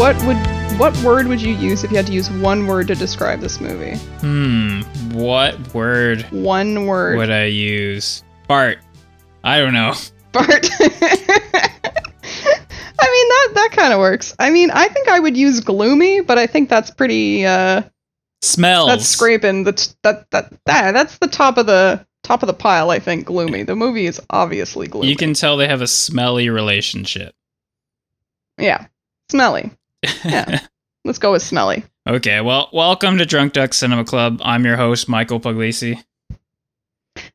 what would what word would you use if you had to use one word to describe this movie? Hmm. What word One word. would I use? Bart. I don't know. Bart. I mean that that kind of works. I mean, I think I would use gloomy, but I think that's pretty uh Smells. that's scraping the t- that that that that's the top of the top of the pile, I think gloomy. The movie is obviously gloomy. You can tell they have a smelly relationship. Yeah. Smelly. Yeah. Let's go with smelly. okay, well, welcome to Drunk Duck Cinema Club. I'm your host, Michael Puglisi.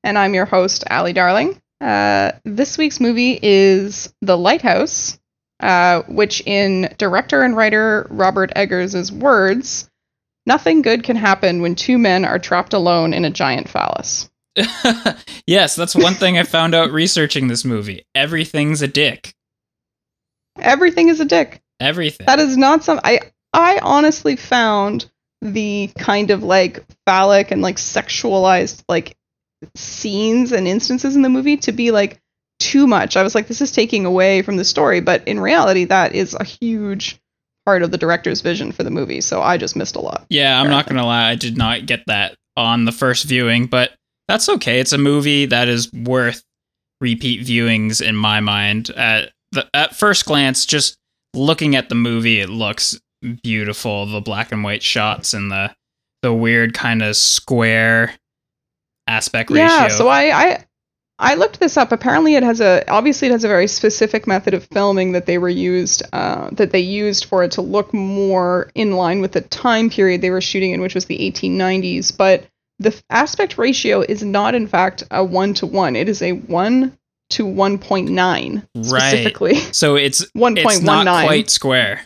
And I'm your host, Allie Darling. Uh, this week's movie is The Lighthouse, uh, which, in director and writer Robert Eggers' words, nothing good can happen when two men are trapped alone in a giant phallus. yes, that's one thing I found out researching this movie. Everything's a dick. Everything is a dick. Everything. That is not some. I I honestly found the kind of like phallic and like sexualized like scenes and instances in the movie to be like too much. I was like, this is taking away from the story, but in reality, that is a huge part of the director's vision for the movie. So I just missed a lot. yeah, I'm not going to lie. I did not get that on the first viewing, but that's okay. It's a movie that is worth repeat viewings in my mind. At, the, at first glance, just looking at the movie, it looks beautiful. The black and white shots and the the weird kind of square aspect ratio. Yeah. So I I I looked this up. Apparently, it has a obviously it has a very specific method of filming that they were used uh, that they used for it to look more in line with the time period they were shooting in, which was the 1890s. But the aspect ratio is not, in fact, a one to one. It is a one to 1.9 Right. specifically. so it's 1.19. it's 1.19. not quite square.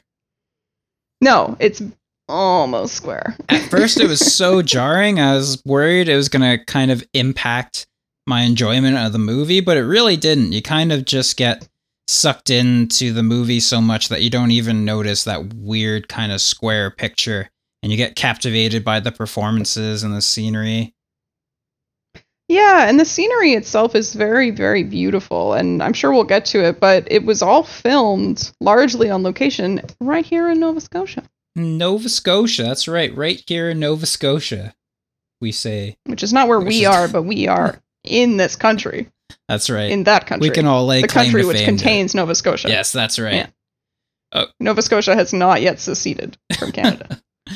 No, it's almost square. At first, it was so jarring. I was worried it was going to kind of impact my enjoyment of the movie, but it really didn't. You kind of just get sucked into the movie so much that you don't even notice that weird kind of square picture and you get captivated by the performances and the scenery. Yeah, and the scenery itself is very, very beautiful, and I'm sure we'll get to it, but it was all filmed largely on location right here in Nova Scotia, Nova Scotia, that's right, right here in Nova Scotia, we say. which is not where we is- are, but we are in this country, That's right. in that country. we can all lay the country which contains Nova Scotia. Yes, that's right. Yeah. Oh. Nova Scotia has not yet seceded from Canada.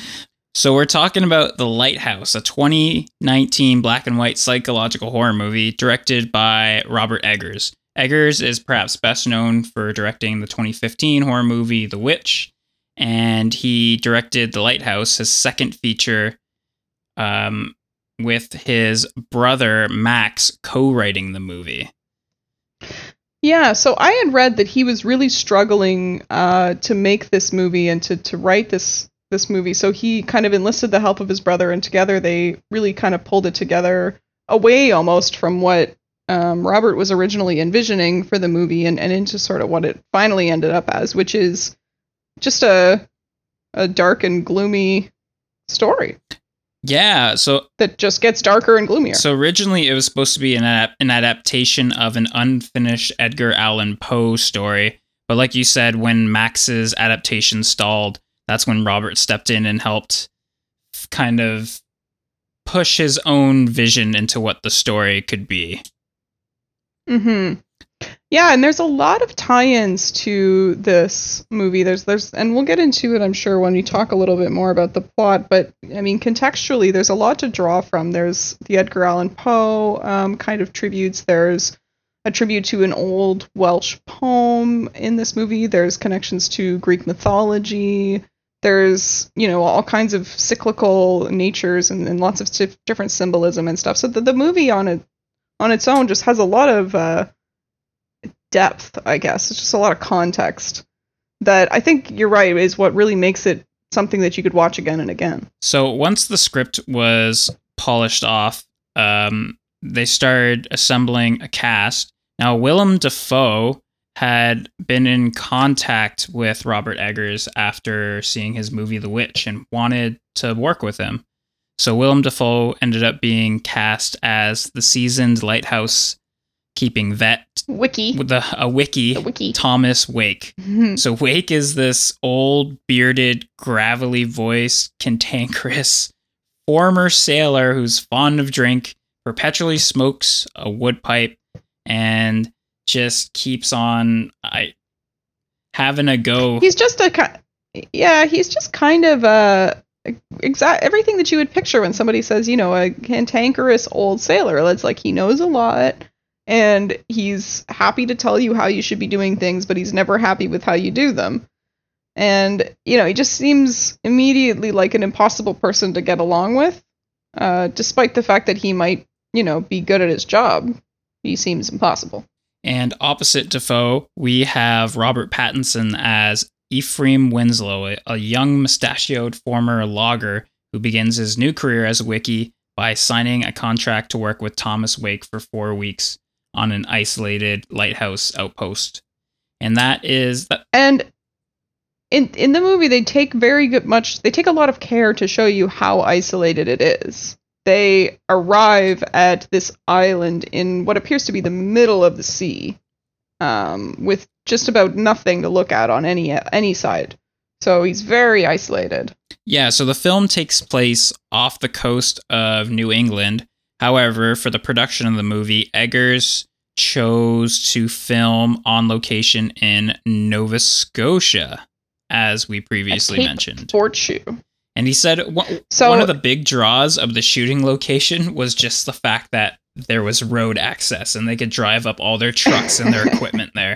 So we're talking about The Lighthouse, a 2019 black and white psychological horror movie directed by Robert Eggers. Eggers is perhaps best known for directing the 2015 horror movie The Witch, and he directed The Lighthouse, his second feature, um, with his brother Max co-writing the movie. Yeah, so I had read that he was really struggling uh, to make this movie and to, to write this this movie. So he kind of enlisted the help of his brother, and together they really kind of pulled it together away almost from what um, Robert was originally envisioning for the movie, and, and into sort of what it finally ended up as, which is just a a dark and gloomy story Yeah, so that just gets darker and gloomier. So originally, it was supposed to be an an adaptation of an unfinished Edgar Allan Poe story, but like you said, when Max's adaptation stalled, that's when Robert stepped in and helped kind of push his own vision into what the story could be. hmm Yeah, and there's a lot of tie-ins to this movie. There's there's and we'll get into it I'm sure when we talk a little bit more about the plot, but I mean contextually there's a lot to draw from. There's the Edgar Allan Poe um, kind of tributes. There's a tribute to an old Welsh poem in this movie. There's connections to Greek mythology. There's, you know, all kinds of cyclical natures and, and lots of different symbolism and stuff. So the, the movie on it on its own just has a lot of uh, depth, I guess. It's just a lot of context that I think you're right is what really makes it something that you could watch again and again. So once the script was polished off, um, they started assembling a cast. Now Willem Dafoe had been in contact with Robert Eggers after seeing his movie The Witch and wanted to work with him. So Willem Dafoe ended up being cast as the seasoned lighthouse keeping vet Wickie. with the a wickie wickie. Thomas Wake. So Wake is this old, bearded, gravelly voiced, cantankerous former sailor who's fond of drink, perpetually smokes a wood pipe, and just keeps on I having a go. He's just a yeah. He's just kind of uh exact everything that you would picture when somebody says you know a cantankerous old sailor. It's like he knows a lot and he's happy to tell you how you should be doing things, but he's never happy with how you do them. And you know he just seems immediately like an impossible person to get along with, uh, despite the fact that he might you know be good at his job. He seems impossible. And opposite Dafoe, we have Robert Pattinson as Ephraim Winslow, a, young mustachioed former logger who begins his new career as a wickie by signing a contract to work with Thomas Wake for four weeks on an isolated lighthouse outpost. And that is that and in in the movie they take very good much they take a lot of care to show you how isolated it is they arrive at this island in what appears to be the middle of the sea um, with just about nothing to look at on any any side so he's very isolated Yeah, so the film takes place off the coast of New England. However, for the production of the movie, Eggers chose to film on location in Nova Scotia, as we previously mentioned. fortune And he said one So- one of the big draws of the shooting location was just the fact that there was road access and they could drive up all their trucks and their equipment there.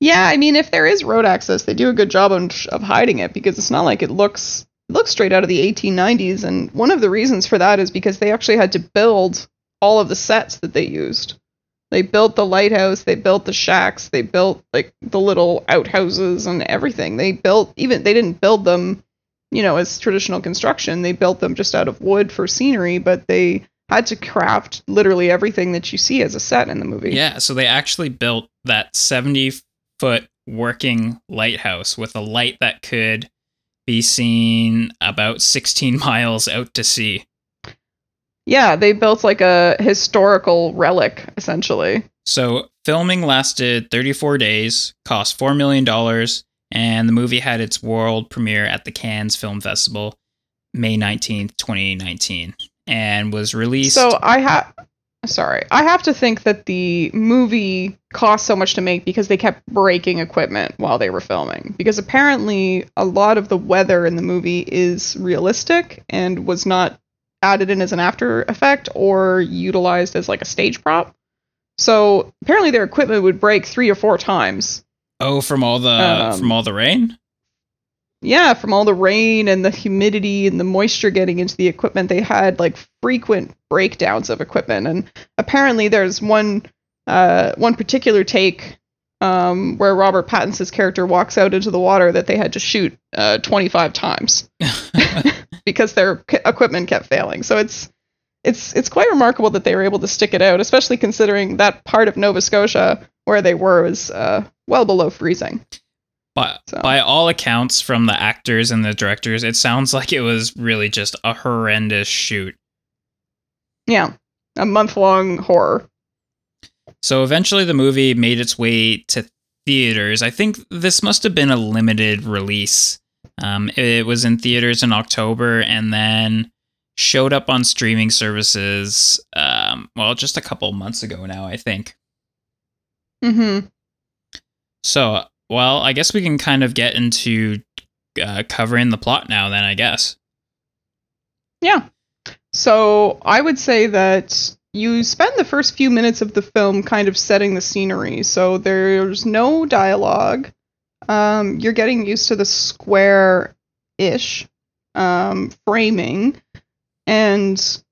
Yeah, I mean, if there is road access, they do a good job of, of hiding it because it's not like it looks it looks straight out of the 1890s. And one of the reasons for that is because they actually had to build all of the sets that they used. They built the lighthouse, they built the shacks, they built like the little outhouses and everything. They built even they didn't build them, you know, as traditional construction. They built them just out of wood for scenery, but they had to craft literally everything that you see as a set in the movie. Yeah, so they actually built that 70 foot working lighthouse with a light that could be seen about 16 miles out to sea. Yeah, they built like a historical relic, essentially. So filming lasted 34 days, cost $4 million, and the movie had its world premiere at the Cannes Film Festival May 19th, 2019, and was released. So I have, sorry, I have to think that the movie cost so much to make because they kept breaking equipment while they were filming. Because apparently, a lot of the weather in the movie is realistic and was not added in as an after effect or utilized as like a stage prop. So apparently, their equipment would break three or four times oh, from all the Um, from all the rain? yeah, from all the rain and the humidity and the moisture getting into the equipment, they had like frequent breakdowns of equipment. And apparently, there's one uh, one particular take um, where Robert Pattinson's character walks out into the water that they had to shoot uh, 25 times because their equipment kept failing. So it's it's it's quite remarkable that they were able to stick it out, especially considering that part of Nova Scotia where they were was uh, well below freezing. By, So- by all accounts from the actors and the directors, it sounds like it was really just a horrendous shoot. Yeah, a month long horror. So eventually the movie made its way to theaters. I think this must have been a limited release. Um, it was in theaters in October and then showed up on streaming services, um, well, just a couple months ago now, I think. Mm-hmm. So, well, I guess we can kind of get into uh, covering the plot now, then, I guess. Yeah. So I would say that you spend the first few minutes of the film kind of setting the scenery. So there's no dialogue. Um, you're getting used to the square ish um, framing. And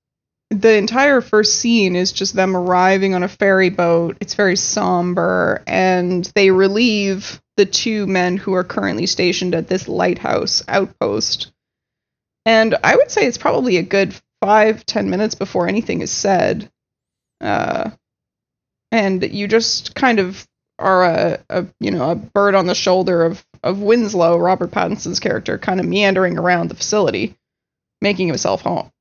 the entire first scene is just them arriving on a ferry boat. It's very somber. And they relieve the two men who are currently stationed at this lighthouse outpost. And I would say it's probably a good five, ten minutes before anything is said. Uh, and you just kind of are a, a you know a bird on the shoulder of of Winslow, Robert Pattinson's character, kind of meandering around the facility, making himself home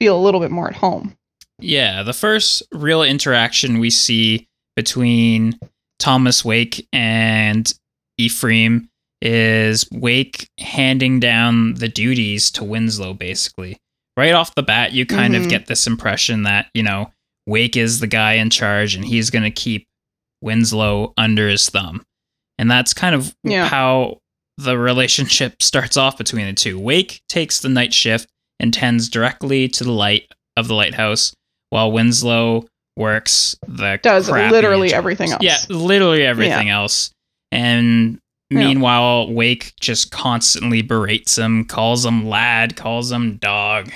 feel a little bit more at home. Yeah, the first real interaction we see between Thomas Wake and Ephraim is Wake handing down the duties to Winslow, basically. Right off the bat, you kind Mhm. of get this impression that, you know, Wake is the guy in charge and he's going to keep Winslow under his thumb. And that's kind of Yeah. how the relationship starts off between the two. Wake takes the night shift and tends directly to the light of the lighthouse, while Winslow works the Does literally everything else. Yeah, literally everything else. And Yeah. meanwhile, Wake just constantly berates him, calls him lad, calls him dog.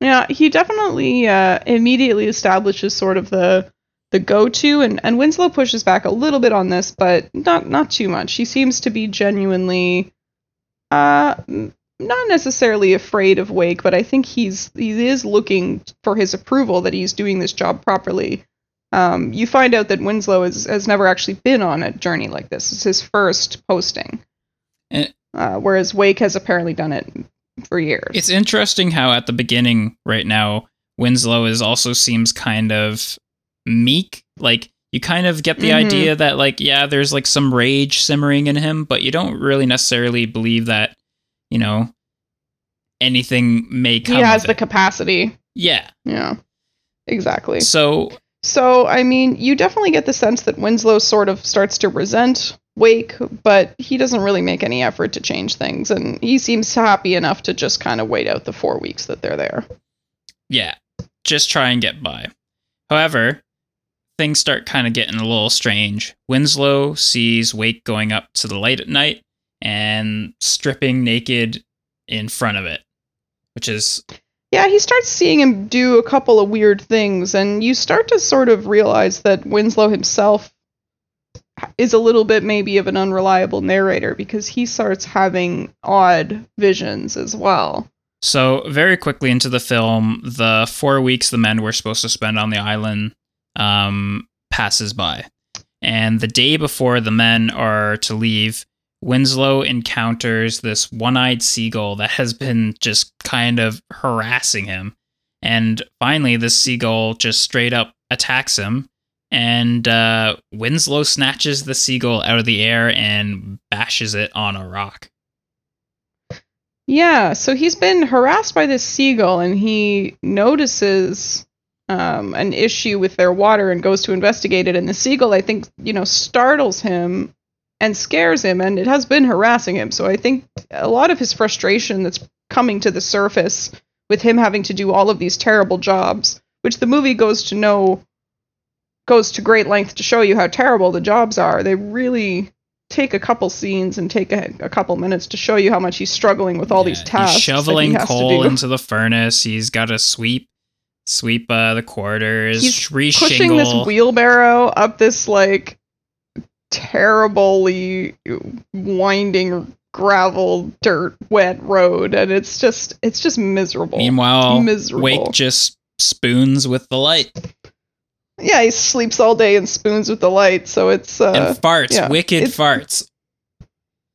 Yeah, he definitely uh, immediately establishes sort of the the go-to, and and Winslow pushes back a little bit on this, but not not too much. He seems to be genuinely, uh, not necessarily afraid of Wake, but I think he's he is looking for his approval that he's doing this job properly. Um, you find out that Winslow has has never actually been on a journey like this. It's his first posting, And- uh, whereas Wake has apparently done it for years. It's interesting how at the beginning, right now, Winslow is also seems kind of meek. Like you kind of get the Mhm. idea that like yeah, there's like some rage simmering in him, but you don't really necessarily believe that you know anything may come. he has the it. capacity. yeah. Yeah, exactly. So So, I mean, you definitely get the sense that Winslow sort of starts to resent Wake, but he doesn't really make any effort to change things, and he seems happy enough to just kind of wait out the four weeks that they're there. yeah, just try and get by. However, things start kind of getting a little strange. Winslow sees Wake going up to the light at night and stripping naked in front of it, which is Yeah, he starts seeing him do a couple of weird things, and you start to sort of realize that Winslow himself is a little bit maybe of an unreliable narrator because he starts having odd visions as well. So, very quickly into the film, the four weeks the men were supposed to spend on the island um, passes by. And the day before the men are to leave, Winslow encounters this one eyed seagull that has been just kind of harassing him. And finally, this seagull just straight up attacks him. And uh, Winslow snatches the seagull out of the air and bashes it on a rock. Yeah, so he's been harassed by this seagull and he notices um, an issue with their water and goes to investigate it. And the seagull, I think, you know, startles him and scares him, and it has been harassing him. So I think a lot of his frustration that's coming to the surface with him having to do all of these terrible jobs, which the movie goes to know, goes to great length to show you how terrible the jobs are. They really take a couple scenes and take a, a couple minutes to show you how much he's struggling with all these tasks. He's shoveling coal into the furnace. He's got to sweep, sweep uh, the quarters. He's reshingle. pushing this wheelbarrow up this like terribly winding gravel dirt wet road and it's just it's just miserable Meanwhile, miserable. Wake just spoons with the light yeah he sleeps all day and spoons with the light so it's uh and farts, yeah, wicked farts.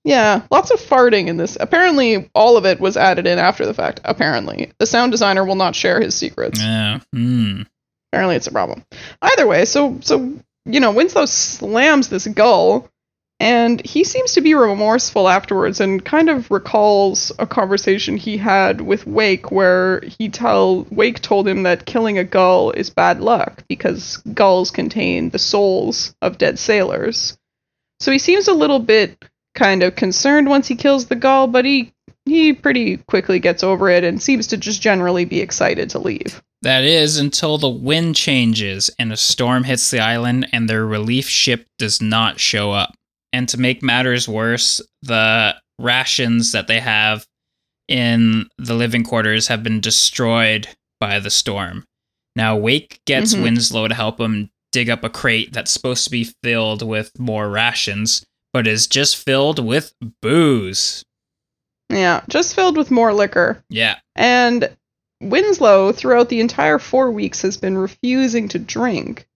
yeah lots of farting in this apparently all of it was added in after the fact apparently the sound designer will not share his secrets Yeah. Hmm. apparently it's a problem. Either way, so so you know, Winslow slams this gull and he seems to be remorseful afterwards and kind of recalls a conversation he had with Wake where he tell Wake told him that killing a gull is bad luck because gulls contain the souls of dead sailors. So he seems a little bit kind of concerned once he kills the gull, but he he pretty quickly gets over it and seems to just generally be excited to leave. That is until the wind changes and a storm hits the island and their relief ship does not show up. And to make matters worse, the rations that they have in the living quarters have been destroyed by the storm. Now, Wake gets Mhm. Winslow to help him dig up a crate that's supposed to be filled with more rations, but is just filled with booze. Yeah, just filled with more liquor. Yeah. And Winslow, throughout the entire four weeks, has been refusing to drink.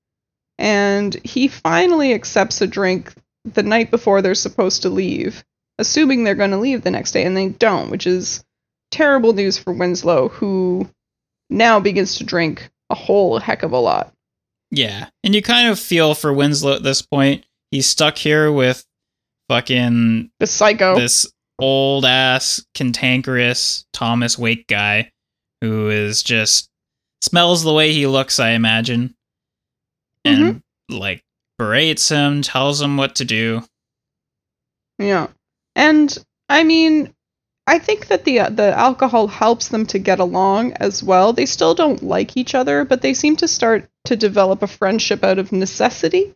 And he finally accepts a drink the night before they're supposed to leave, assuming they're going to leave the next day, and they don't, which is terrible news for Winslow, who now begins to drink a whole heck of a lot. Yeah. And you kind of feel for Winslow at this point. He's stuck here with fucking The psycho. this old ass cantankerous Thomas Wake guy who is just smells the way he looks, I imagine. And like berates him, tells him what to do. Yeah. And I mean, I think that the the alcohol helps them to get along as well. They still don't like each other, but they seem to start to develop a friendship out of necessity.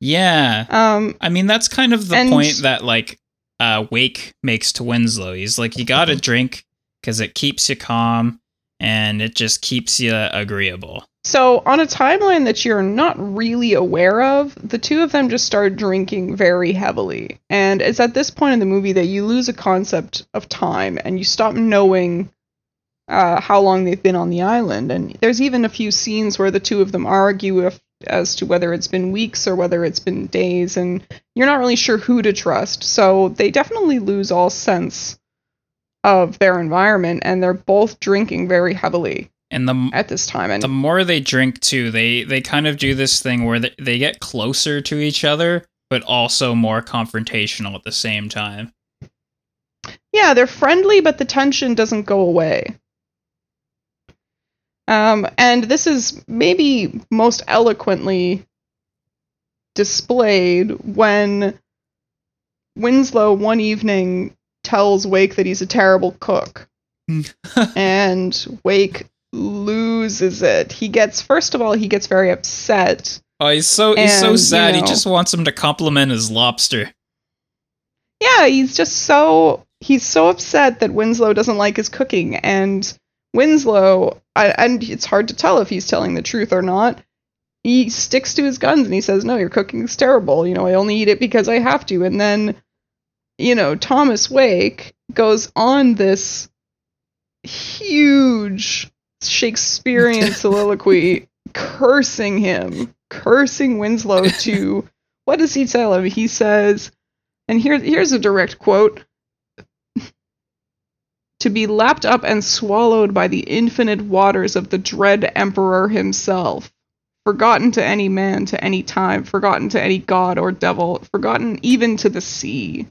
Yeah. Um I mean, that's kind of the And- point that like uh Wake makes to Winslow. He's like, you got to drink because it keeps you calm and it just keeps you agreeable. so on a timeline that you're not really aware of, the two of them just start drinking very heavily. And it's at this point in the movie that you lose a concept of time and you stop knowing uh, how long they've been on the island. And there's even a few scenes where the two of them argue if, as to whether it's been weeks or whether it's been days, and you're not really sure who to trust. So they definitely lose all sense of their environment, and they're both drinking very heavily And the at this time. And the more they drink too, they they kind of do this thing where they, they get closer to each other, but also more confrontational at the same time. yeah, they're friendly, but the tension doesn't go away. Um, and this is maybe most eloquently displayed when Winslow one evening tells Wake that he's a terrible cook. Hmm. and Wake loses it. He gets, first of all, he gets very upset. Oh, he's so he's so And, you sad. He just wants him to compliment his lobster. Yeah, he's just so he's so upset that Winslow doesn't like his cooking, and Winslow, I, and it's hard to tell if he's telling the truth or not. He sticks to his guns and he says, "No, your cooking is terrible. You know, I only eat it because I have to." And then, you know, Thomas Wake goes on this huge Shakespearean soliloquy, cursing him, cursing Winslow to. What does he tell him? He says, and here, here's a direct quote To be lapped up and swallowed by the infinite waters of the dread emperor himself, forgotten to any man, to any time, forgotten to any god or devil, forgotten even to the sea.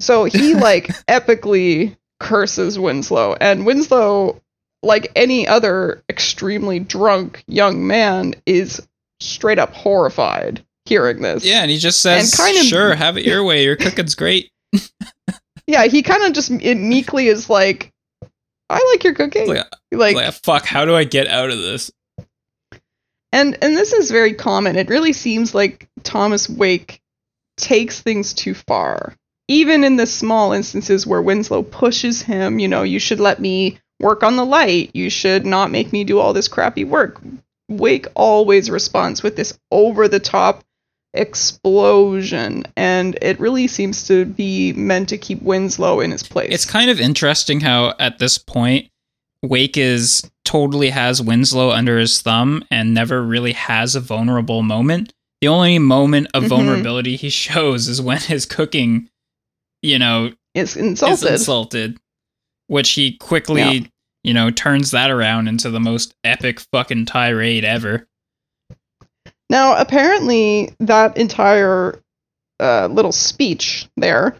So he, like, epically curses Winslow, and Winslow, like any other extremely drunk young man, is straight up horrified hearing this. Yeah, and he just says, And kind of- "Sure, have it your way. Your cooking's great." Yeah, he kind of just it meekly is like, I like your cooking. Like, Like, like, fuck, how do I get out of this? and and this is very common. It really seems like Thomas Wake takes things too far. Even in the small instances where Winslow pushes him, you know, you should let me work on the light. You should not make me do all this crappy work. Wake always responds with this over the top explosion, and it really seems to be meant to keep Winslow in his place. It's kind of interesting how at this point Wake is totally has Winslow under his thumb and never really has a vulnerable moment. The only moment of Mhm. vulnerability he shows is when his cooking, you know, it's is insulted. insulted, which he quickly, Yeah. you know, turns that around into the most epic fucking tirade ever. Now, apparently, that entire uh, little speech there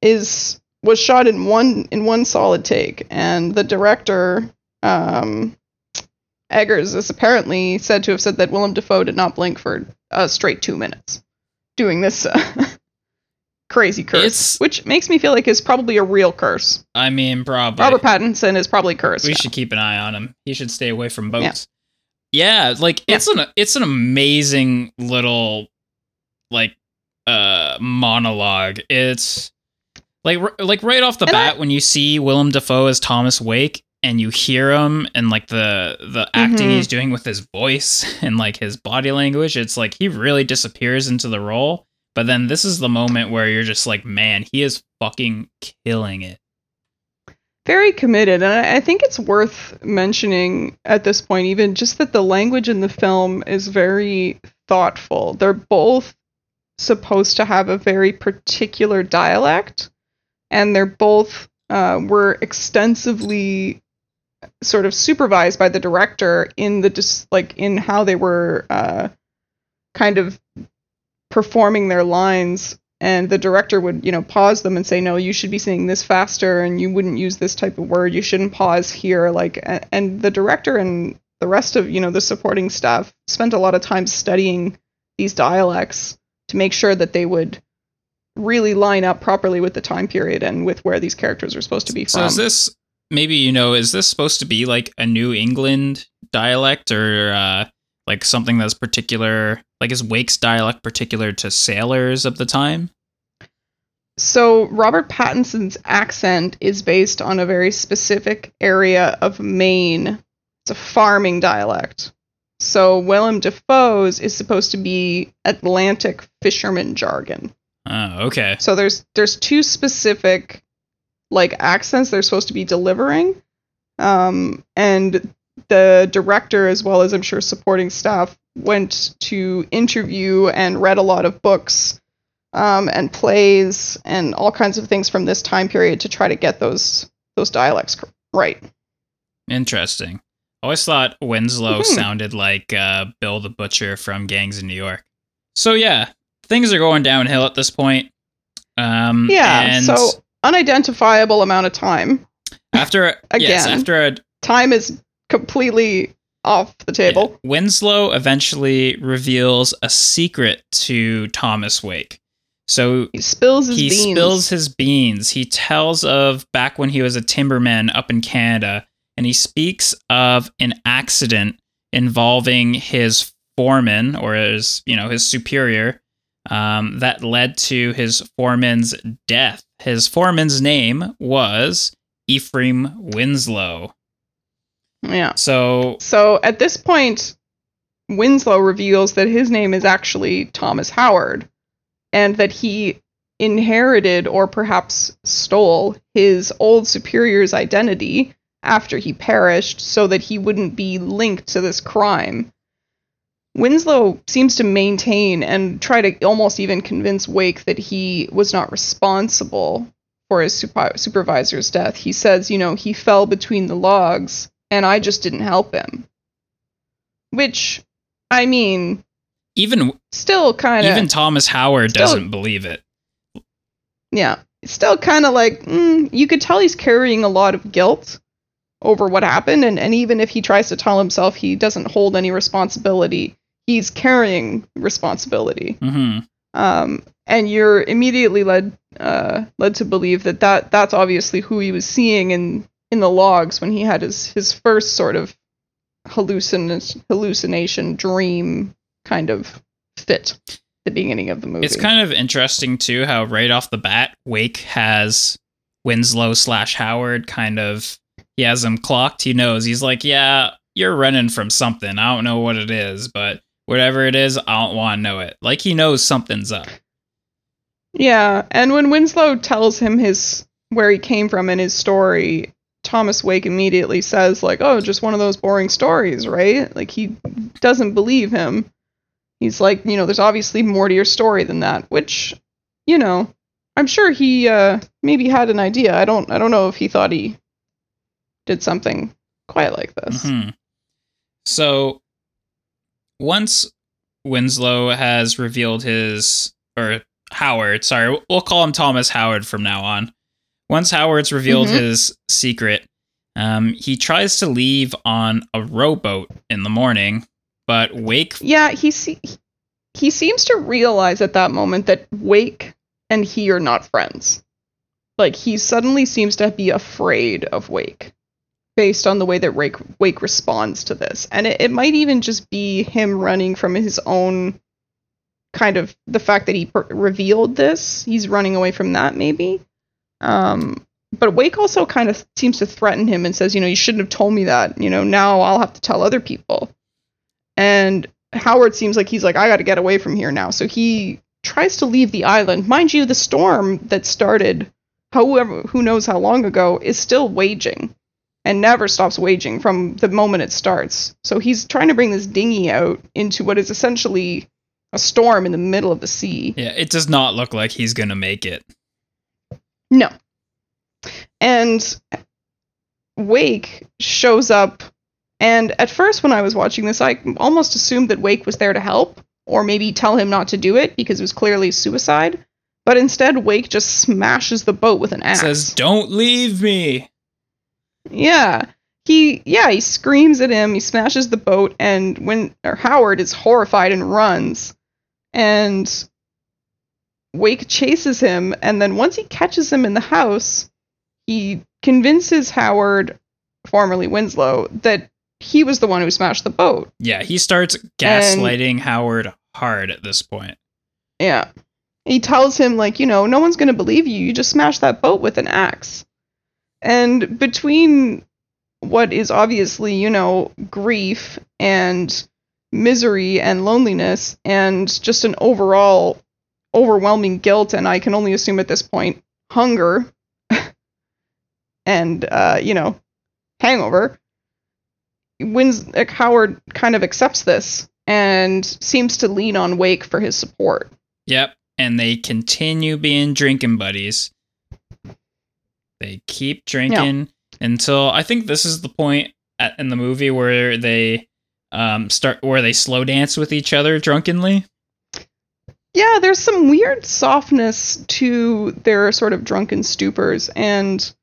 is was shot in one in one solid take, and the director, um, Eggers, is apparently said to have said that Willem Dafoe did not blink for a straight two minutes doing this uh, crazy curse, It's- which makes me feel like it's probably a real curse. I mean, probably. Robert Pattinson is probably cursed. we now. should keep an eye on him. He should stay away from boats. Yeah, like it's an it's an amazing little like uh monologue. It's like r- like right off the And I- bat when you see Willem Dafoe as Thomas Wake and you hear him and like the the acting Mhm. he's doing with his voice and like his body language, it's like he really disappears into the role. But then this is the moment where you're just like, man, he is fucking killing it. very committed and I- think it's worth mentioning at this point even just that the language in the film is very thoughtful they're both supposed to have a very particular dialect and they're both uh, were extensively sort of supervised by the director in the dis- like in how they were uh, kind of performing their lines and the director would you know pause them and say no you should be saying this faster and you wouldn't use this type of word you shouldn't pause here like and the director and the rest of you know the supporting staff spent a lot of time studying these dialects to make sure that they would really line up properly with the time period and with where these characters are supposed to be from. So is this maybe you know is this supposed to be like a New England dialect or uh, like something that's particular? Like is Wake's dialect particular to sailors of the time? So Robert Pattinson's accent is based on a very specific area of Maine. It's a farming dialect. So Willem Dafoe's is supposed to be Atlantic fisherman jargon. Oh, okay. So there's there's two specific like accents they're supposed to be delivering. Um, and the director as well as I'm sure supporting staff went to interview and read a lot of books um, and plays and all kinds of things from this time period to try to get those those dialects right. Interesting. Always thought Winslow Mhm. sounded like uh, Bill the Butcher from Gangs in New York. So yeah, things are going downhill at this point. Um, Yeah. So unidentifiable amount of time. after again, yes, after a Time is completely off the table. Yeah. Winslow eventually reveals a secret to Thomas Wake. So He spills his he beans. spills his beans. He tells of back when he was a timberman up in Canada, and he speaks of an accident involving his foreman or his, you know, his superior um, that led to his foreman's death. His foreman's name was Ephraim Winslow. Yeah. So So at this point, Winslow reveals that his name is actually Thomas Howard and that he inherited or perhaps stole his old superior's identity after he perished so that he wouldn't be linked to this crime. Winslow seems to maintain and try to almost even convince Wake that he was not responsible for his supi- supervisor's death. He says, you know, he fell between the logs and I just didn't help him. Which, I mean, even still kind of even Thomas Howard Still- doesn't believe it. yeah, still kind of like, mm, you could tell he's carrying a lot of guilt over what happened. And, and even if he tries to tell himself he doesn't hold any responsibility, he's carrying responsibility. hmm um, and you're immediately led uh, led to believe that, that that's obviously who he was seeing in in the logs when he had his his first sort of hallucin- hallucination dream kind of fit at the beginning of the movie. It's kind of interesting too how right off the bat Wake has Winslow slash Howard kind of he has him clocked. He knows he's like, yeah, you're running from something. I don't know what it is, but whatever it is, I don't want to know it. Like he knows something's up. Yeah, and when Winslow tells him his where he came from and his story, Thomas Wake immediately says like, "Oh, just one of those boring stories, right?" Like he doesn't believe him. He's like, you know, there's obviously more to your story than that, which, you know, I'm sure he uh maybe had an idea. I don't I don't know if he thought he did something quite like this. Mhm. So once Winslow has revealed his or Howard, sorry, we'll call him Thomas Howard from now on. Once Howard's revealed Mhm. his secret, um, he tries to leave on a rowboat in the morning, but Wake Yeah, he se- he seems to realize at that moment that Wake and he are not friends. Like he suddenly seems to be afraid of Wake based on the way that Wake, Wake responds to this. And it, it might even just be him running from his own kind of the fact that he per- revealed this. He's running away from that maybe. Um but Wake also kind of seems to threaten him and says, you know, you shouldn't have told me that. You know, now I'll have to tell other people. And Howard seems like he's like, I got to get away from here now. So he tries to leave the island. Mind you, the storm that started, however, who knows how long ago, is still waging and never stops waging from the moment it starts. So he's trying to bring this dinghy out into what is essentially a storm in the middle of the sea. Yeah, it does not look like he's gonna make it. No. And Wake shows up, and at first, when I was watching this, I almost assumed that Wake was there to help, or maybe tell him not to do it because it was clearly suicide. But instead, Wake just smashes the boat with an axe. Says, "Don't leave me." Yeah. He yeah, he screams at him, he smashes the boat, and when or Howard is horrified and runs. And Wake chases him, and then once he catches him in the house, he convinces Howard, formerly Winslow, that he was the one who smashed the boat. Yeah, he starts gaslighting Howard hard at this point. Yeah. He tells him, like, you know, no one's going to believe you. You just smashed that boat with an axe. And between what is obviously, you know, grief and misery and loneliness and just an overall overwhelming guilt, and I can only assume at this point, hunger and, uh, you know, hangover, Wins- Howard kind of accepts this and seems to lean on Wake for his support. Yep. And they continue being drinking buddies. They keep drinking until I think this is the point at, in the movie where they um, start where they slow dance with each other drunkenly. Yeah, there's some weird softness to their sort of drunken stupors, and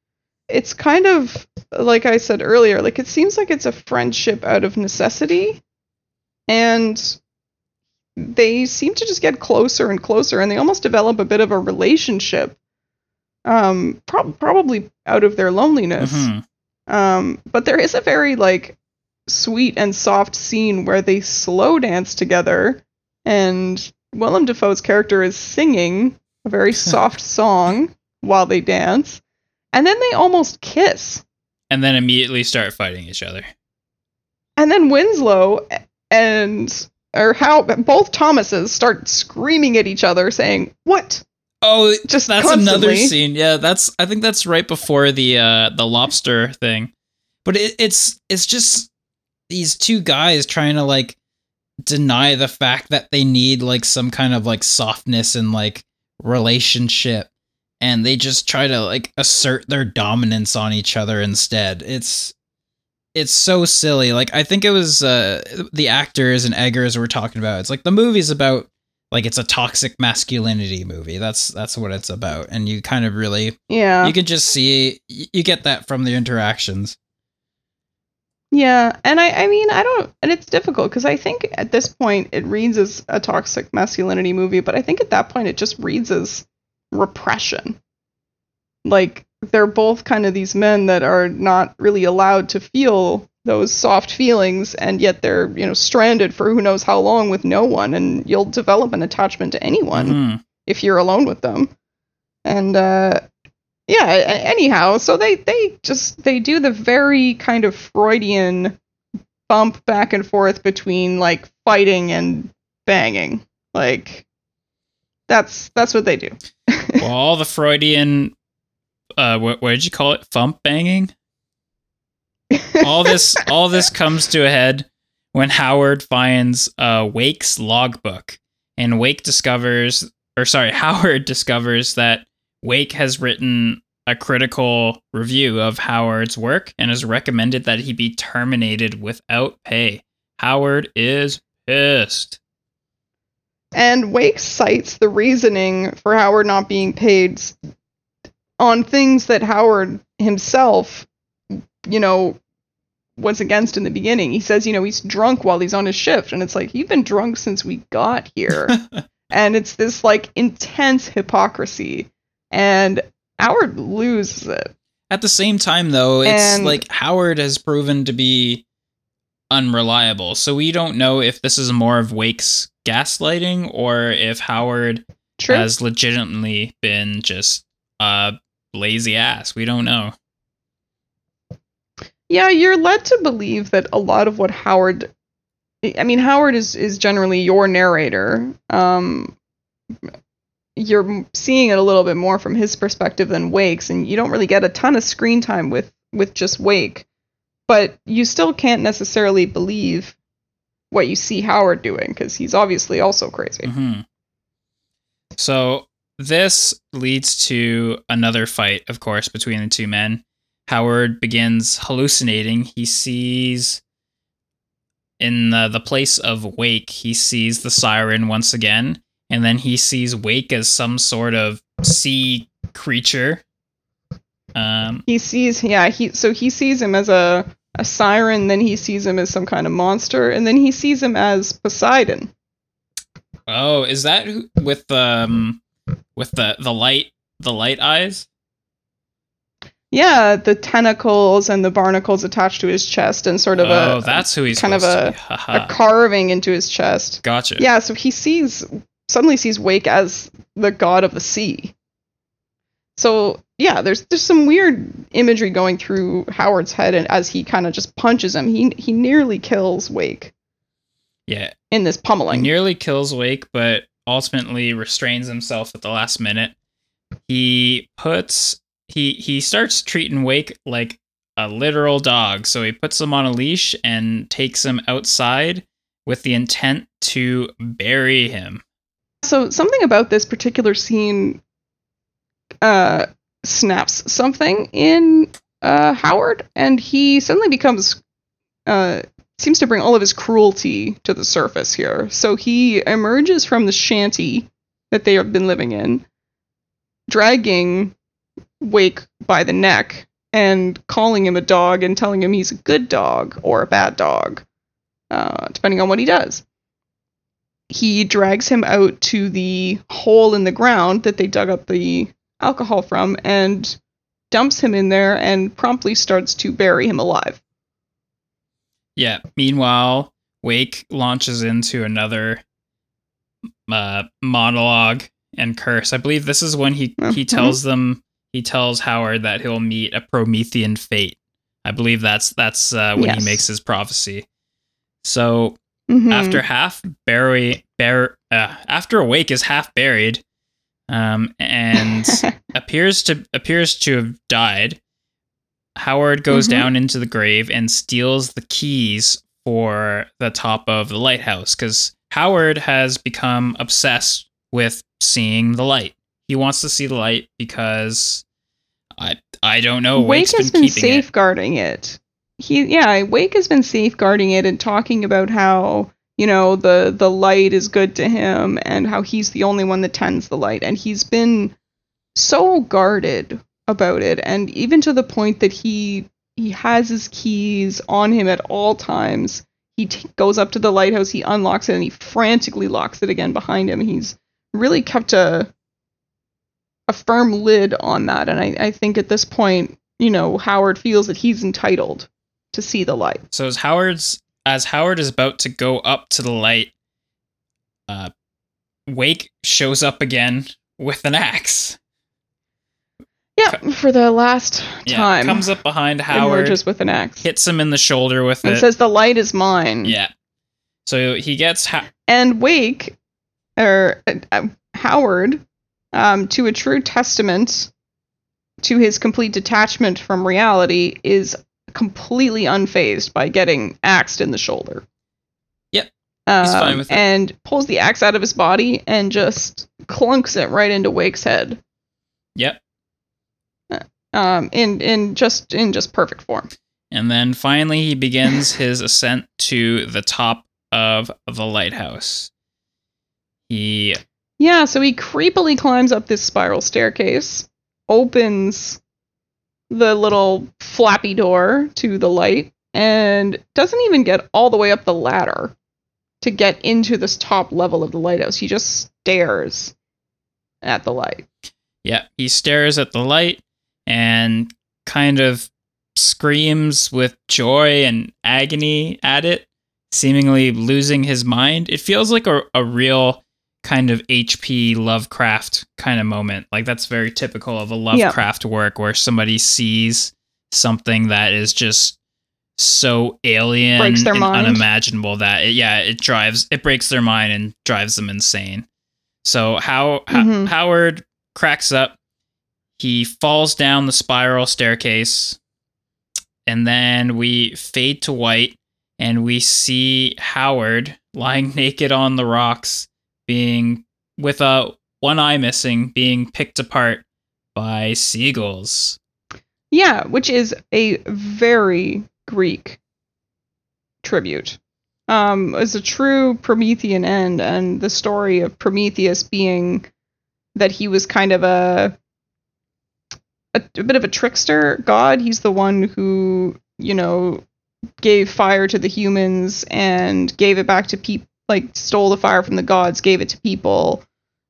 it's kind of like I said earlier, like it seems like it's a friendship out of necessity, and they seem to just get closer and closer, and they almost develop a bit of a relationship um, pro- probably out of their loneliness. Mhm. Um, but there is a very like sweet and soft scene where they slow dance together, and Willem Dafoe's character is singing a very soft song while they dance, and then they almost kiss. And then immediately start fighting each other. And then Winslow and or how both Thomases start screaming at each other, saying, "What? Oh, Just that's another scene. Yeah, that's I think that's right before the uh the lobster thing. But it, it's it's just these two guys trying to like deny the fact that they need like some kind of like softness and like relationship and they just try to like assert their dominance on each other instead. It's it's so silly. Like I think it was uh the actors and Eggers were talking about. It's like the movie's about like it's a toxic masculinity movie. That's that's what it's about. And you kind of really Yeah, you can just see you get that from the interactions. Yeah, and I, I mean, I don't, and it's difficult because I think at this point it reads as a toxic masculinity movie, but I think at that point it just reads as repression. Like they're both kind of these men that are not really allowed to feel those soft feelings, and yet they're you know stranded for who knows how long with no one, and you'll develop an attachment to anyone Mhm. if you're alone with them. And uh yeah, anyhow, so they they just they do the very kind of Freudian bump back and forth between like fighting and banging. Like that's that's what they do. Well, all the Freudian uh what, what did you call it? Fump banging? all this all this comes to a head when Howard finds uh, Wake's logbook, and Wake discovers, or sorry, Howard discovers that Wake has written a critical review of Howard's work and has recommended that he be terminated without pay. Howard is pissed. And Wake cites the reasoning for Howard not being paid on things that Howard himself, you know, was against in the beginning. He says, you know, he's drunk while he's on his shift. And it's like, you've been drunk since we got here. and it's this like intense hypocrisy. And Howard loses it. At the same time, though, it's And- like Howard has proven to be unreliable. So we don't know if this is more of Wake's gaslighting or if Howard True. has legitimately been just a lazy ass. We don't know. Yeah, you're led to believe that a lot of what Howard I mean Howard is is generally your narrator. Um you're seeing it a little bit more from his perspective than Wake's and you don't really get a ton of screen time with with just Wake. But you still can't necessarily believe what you see Howard doing cuz he's obviously also crazy. hmm So this leads to another fight, of course, between the two men. Howard begins hallucinating. He sees in the, the place of Wake, he sees the siren once again, and then he sees Wake as some sort of sea creature. Um, He sees, yeah, he so he sees him as a a siren, then he sees him as some kind of monster, and then he sees him as Poseidon. oh, is that who, with um with the the light the light eyes? Yeah, the tentacles and the barnacles attached to his chest, and sort of oh, a that's who he's kind of a- a carving into his chest. Gotcha. Yeah, so he sees suddenly sees Wake as the god of the sea. So yeah, there's there's some weird imagery going through Howard's head, and as he kind of just punches him, he he nearly kills Wake Yeah. in this He pummeling. nearly kills Wake, but ultimately restrains himself at the last minute. He puts he he starts treating Wake like a literal dog. So he puts him on a leash and takes him outside with the intent to bury him. So something about this particular scene uh, snaps something in uh, Howard, and he suddenly becomes uh, seems to bring all of his cruelty to the surface here. So he emerges from the shanty that they have been living in, dragging Wake by the neck and calling him a dog and telling him he's a good dog or a bad dog, uh, depending on what he does he drags him out to the hole in the ground that they dug up the alcohol from and dumps him in there and promptly starts to bury him alive. Yeah. Meanwhile, Wake launches into another uh, monologue and curse. I believe this is when he he Mhm. tells them he tells Howard that he'll meet a Promethean fate. I believe that's that's uh, when Yes. he makes his prophecy. So Mhm. after half bury bear uh, after awake is half buried, um, and appears to appears to have died. Howard goes Mhm. down into the grave and steals the keys for the top of the lighthouse because Howard has become obsessed with seeing the light. He wants to see the light because I I don't know. Wake has been, been keeping it. safeguarding it. He yeah, Wake has been safeguarding it and talking about how you know the the light is good to him and how he's the only one that tends the light and he's been so guarded about it and even to the point that he he has his keys on him at all times. He t- goes up to the lighthouse, he unlocks it and he frantically locks it again behind him. He's really kept a a firm lid on that and I, I think at this point you know howard feels that he's entitled to see the light So as Howard's as Howard is about to go up to the light, uh, Wake shows up again with an axe. yeah for the last Yeah, time comes up behind Howard, emerges with an axe hits him in the shoulder with and it. says the light is mine yeah. So he gets ha- and wake or uh, uh, howard um, to a true testament to his complete detachment from reality is completely unfazed by getting axed in the shoulder Yep, Um, and pulls the axe out of his body and just clunks it right into wake's head yep. um, in in just in just perfect form. And then finally he begins his ascent to the top of the lighthouse. He Yeah, so he creepily climbs up this spiral staircase, opens the little flappy door to the light, and doesn't even get all the way up the ladder to get into this top level of the lighthouse. He just stares at the light. Yeah, he stares at the light and kind of screams with joy and agony at it, seemingly losing his mind. It feels like a, a real kind of HP Lovecraft kind of moment. Like that's very typical of a Lovecraft work where somebody sees something that is just so alien their and mind. unimaginable that it, yeah, it drives it breaks their mind and drives them insane. So how, Ho- Mhm. Howard cracks up. He falls down the spiral staircase, and then we fade to white, and we see Howard lying naked on the rocks, being with a one eye missing, being picked apart by seagulls. Yeah, which is a very Greek tribute. Um, is a true Promethean end, and the story of Prometheus being that he was kind of a, a a bit of a trickster god. He's the one who you know gave fire to the humans and gave it back to people, like stole the fire from the gods, gave it to people.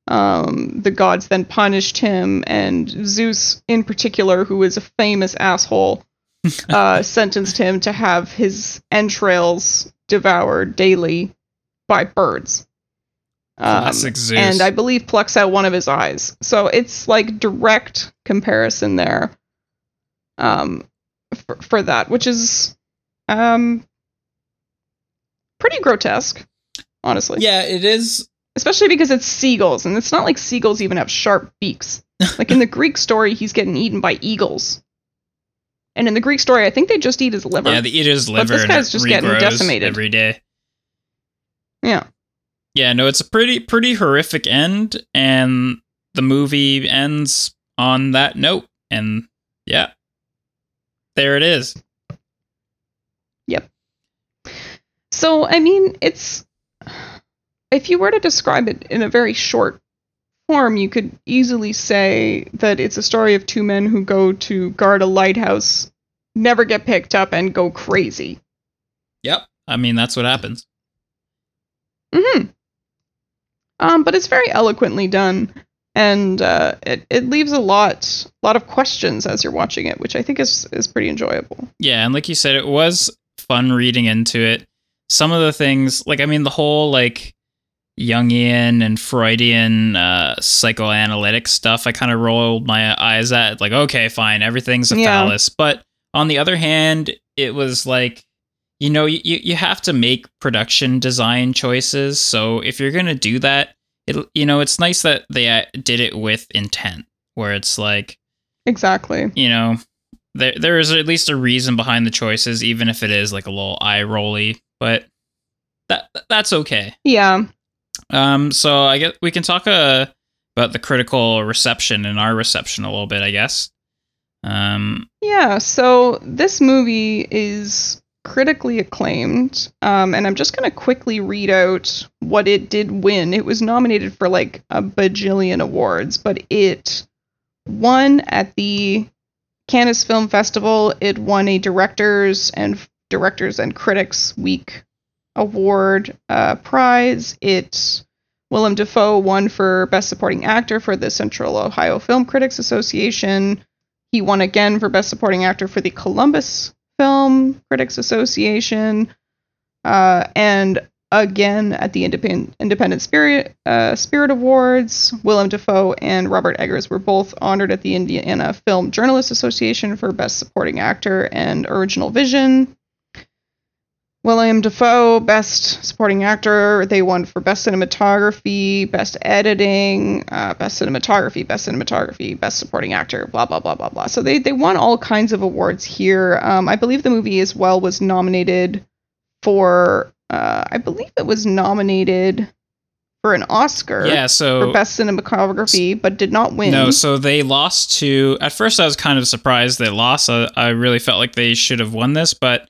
Um, the gods then punished him, and Zeus, in particular, who was a famous asshole, uh, sentenced him to have his entrails devoured daily by birds. Um, Zeus. And I believe plucks out one of his eyes. So it's like direct comparison there um, for, for that, which is um, pretty grotesque, honestly. Yeah, it is. Especially because it's seagulls, and it's not like seagulls even have sharp beaks. like in the Greek story, he's getting eaten by eagles. And in the Greek story, I think they just eat his liver. Yeah, they eat his liver But this guy's just getting decimated. every day. yeah. Yeah, no, it's a pretty pretty horrific end, and the movie ends on that note. And yeah, there it is. Yep. So, I mean, it's. If you were to describe it in a very short form, you could easily say that it's a story of two men who go to guard a lighthouse, never get picked up, and go crazy. Yep. I mean, that's what happens. hmm Um, but it's very eloquently done, and uh, it it leaves a lot lot of questions as you're watching it, which I think is is pretty enjoyable. Yeah, and like you said, it was fun reading into it. Some of the things, like I mean, the whole like Jungian and Freudian uh, psychoanalytic stuff, I kind of rolled my eyes at. Like, okay, fine, everything's a Yeah. phallus. But on the other hand, it was like, you know, you you have to make production design choices. So if you're gonna do that, it you know, it's nice that they uh, did it with intent, where it's like Exactly. you know, there there is at least a reason behind the choices, even if it is like a little eye rolly. But that that's okay. Yeah. Um, so I guess we can talk uh, about the critical reception and our reception a little bit, I guess. Um, Yeah, so this movie is critically acclaimed, um, and I'm just going to quickly read out what it did win. It was nominated for like a bajillion awards, but it won at the Cannes Film Festival. It won a Directors and Directors and Critics Week Award uh, prize. It Willem Dafoe won for Best Supporting Actor for the Central Ohio Film Critics Association. He won again for Best Supporting Actor for the Columbus Film Critics Association, uh, and again at the Independent, Independent Spirit uh, Spirit Awards. Willem Dafoe and Robert Eggers were both honored at the Indiana Film Journalists Association for Best Supporting Actor and Original Vision. Willem Dafoe, Best Supporting Actor. They won for Best Cinematography, Best Editing, uh, Best Cinematography, Best Cinematography, Best Supporting Actor, blah, blah, blah, blah, blah. So they, they won all kinds of awards here. Um, I believe the movie as well was nominated for, uh, I believe it was nominated for an Oscar yeah, so for Best Cinematography, but did not win. no, so they lost to. At first, I was kind of surprised they lost. I, I really felt like they should have won this, but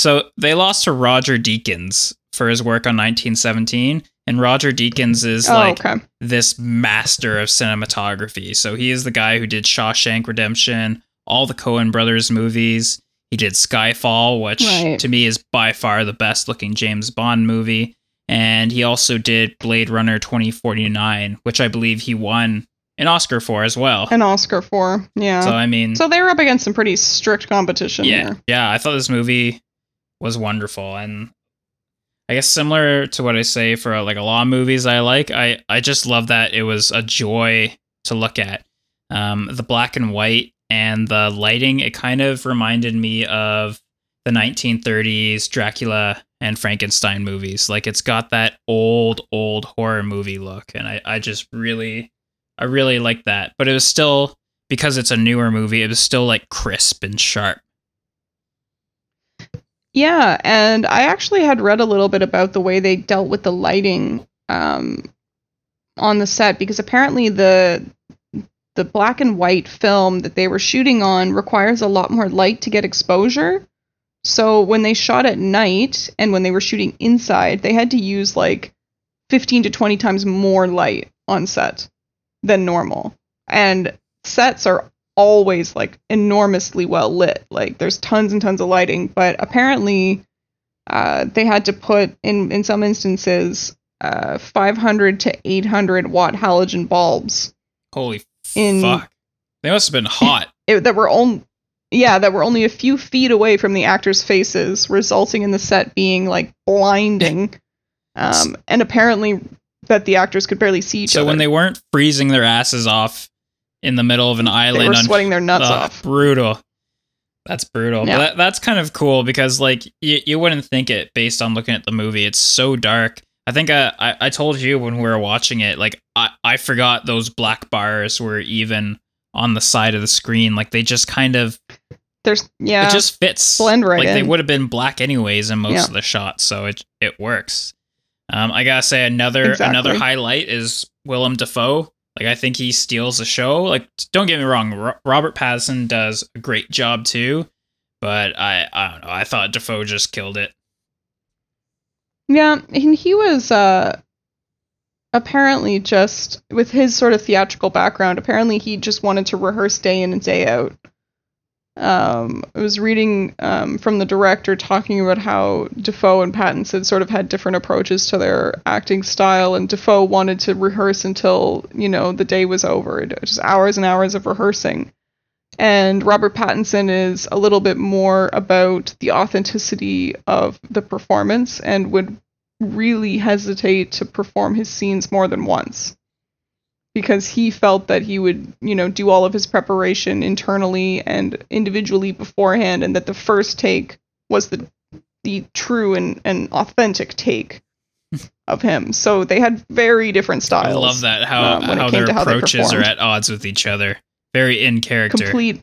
so they lost to Roger Deakins for his work on 1917, and Roger Deakins is oh, like okay. this master of cinematography. So he is the guy who did Shawshank Redemption, all the Coen brothers movies. He did Skyfall, which Right. to me is by far the best looking James Bond movie. And he also did Blade Runner 2049, which I believe he won an Oscar for as well. An Oscar for, yeah. So I mean, So they were up against some pretty strict competition yeah, here. yeah, I thought this movie was wonderful, and I guess similar to what I say for like a lot of movies I like, I I just love that it was a joy to look at. Um, the black and white and the lighting, it kind of reminded me of the 1930s Dracula and Frankenstein movies. Like it's got that old, old horror movie look, and I I just really, I really like that. But it was still because it's a newer movie, it was still like crisp and sharp. Yeah, and I actually had read a little bit about the way they dealt with the lighting um, on the set because apparently the the black and white film that they were shooting on requires a lot more light to get exposure. So when they shot at night and when they were shooting inside, they had to use like 15 to 20 times more light on set than normal. And sets are always like enormously well lit. Like there's tons and tons of lighting, but apparently uh, they had to put in in some instances uh, 500 to 800 watt halogen bulbs Holy In- fuck! They must have been hot. it, that were only yeah that were only a few feet away from the actors' faces, resulting in the set being like blinding, um, and apparently that the actors could barely see each so other. So when they weren't freezing their asses off in the middle of an island. they were on sweating their nuts off. Brutal. That's brutal. Yeah. But that, that's kind of cool because like you, you wouldn't think it based on looking at the movie. It's so dark. I think I, I, I told you when we were watching it, like I, I forgot those black bars were even on the side of the screen. Like they just kind of There's yeah, it just fits. blend right like they would have been black anyways in most Yeah. of the shots, so it it works. Um, I gotta say another Exactly. another highlight is Willem Dafoe. Like I think he steals the show. Like don't get me wrong, Ro- Robert Pattinson does a great job too, but I I don't know. I thought Dafoe just killed it. Yeah, and he was uh apparently just with his sort of theatrical background, apparently he just wanted to rehearse day in and day out. Um, I was reading um, from the director talking about how Dafoe and Pattinson sort of had different approaches to their acting style, and Dafoe wanted to rehearse until you know the day was over, just hours and hours of rehearsing. And Robert Pattinson is a little bit more about the authenticity of the performance and would really hesitate to perform his scenes more than once because he felt that he would, you know, do all of his preparation internally and individually beforehand and that the first take was the the true and, and authentic take of him. So they had very different styles. I love that how um, when it how came their to how they approaches are at odds with each other. Very in character. complete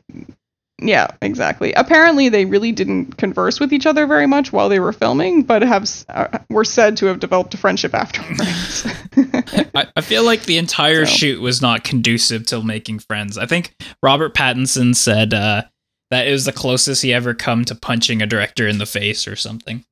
yeah exactly apparently they really didn't converse with each other very much while they were filming but have uh, were said to have developed a friendship afterwards I, I feel like the entire So. shoot was not conducive to making friends. I think Robert Pattinson said uh, that it was the closest he ever come to punching a director in the face or something.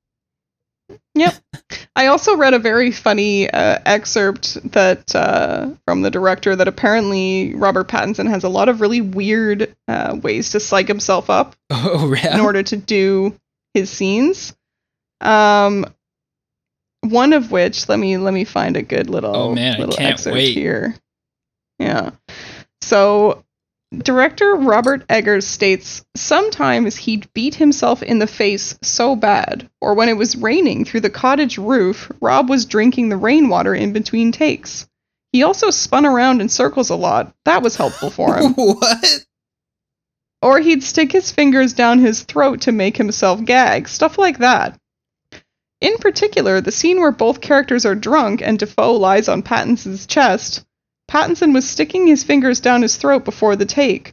I also read a very funny uh, excerpt that uh, from the director that apparently robert pattinson has a lot of really weird uh, ways to psych himself up Oh, in order to do his scenes. Um, one of which let me let me find a good little Oh, man, I little can't excerpt wait. here. Yeah. So director Robert Eggers states sometimes he'd beat himself in the face so bad, or when it was raining through the cottage roof, Rob was drinking the rainwater in between takes. He also spun around in circles a lot. That was helpful for him. what? Or he'd stick his fingers down his throat to make himself gag, stuff like that. In particular, the scene where both characters are drunk and Dafoe lies on Pattinson's chest, Pattinson was sticking his fingers down his throat before the take.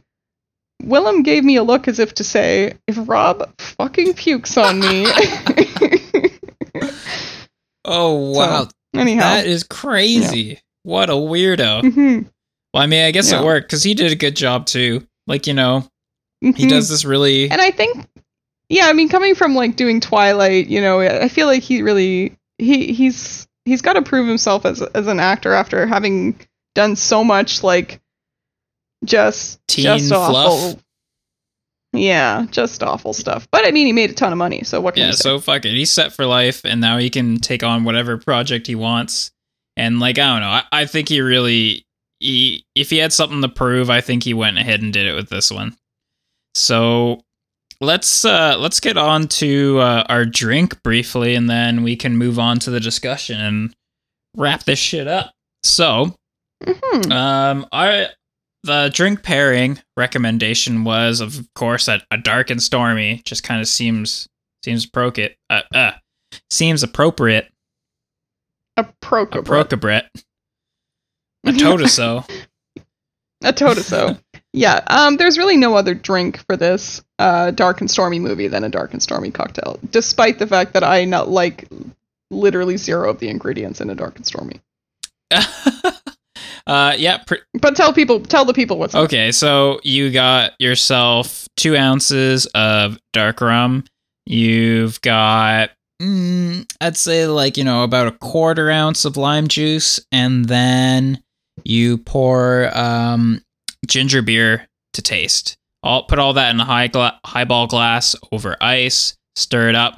Willem gave me a look as if to say, if Rob fucking pukes on me. Oh, wow. Anyhow. that is crazy. What a weirdo. Mhm, Well, I mean, I guess Yeah. it worked because he did a good job too. Like, you know, he mhm. does this really. and I think, yeah, I mean, coming from like doing Twilight, you know, I feel like he really he he's he's got to prove himself as as an actor after having done so much like just Teen just awful. fluff. Yeah, just awful stuff. But I mean, he made a ton of money, so what can Yeah, you say? so fuck it. He's set for life, and now he can take on whatever project he wants. And like, I don't know. I, I think he really, he if he had something to prove, I think he went ahead and did it with this one. So let's uh let's get on to uh, our drink briefly, and then we can move on to the discussion and wrap this shit up. So Mhm. um, I the drink pairing recommendation was, of course, a, a dark and stormy. Just kind of seems seems appropriate. Uh, uh, seems appropriate. a Procobret. A procabret. A totoso. a Totoso. yeah, um, there's really no other drink for this uh, dark and stormy movie than a dark and stormy cocktail, despite the fact that I not like literally zero of the ingredients in a dark and stormy. Uh, yeah. Pr- But tell people, tell the people what's okay, so you got yourself two ounces of dark rum. You've got Mm, I'd say like, you know, about a quarter ounce of lime juice, and then you pour um ginger beer to taste. I'll put all that in a high gla- highball glass over ice, stir it up,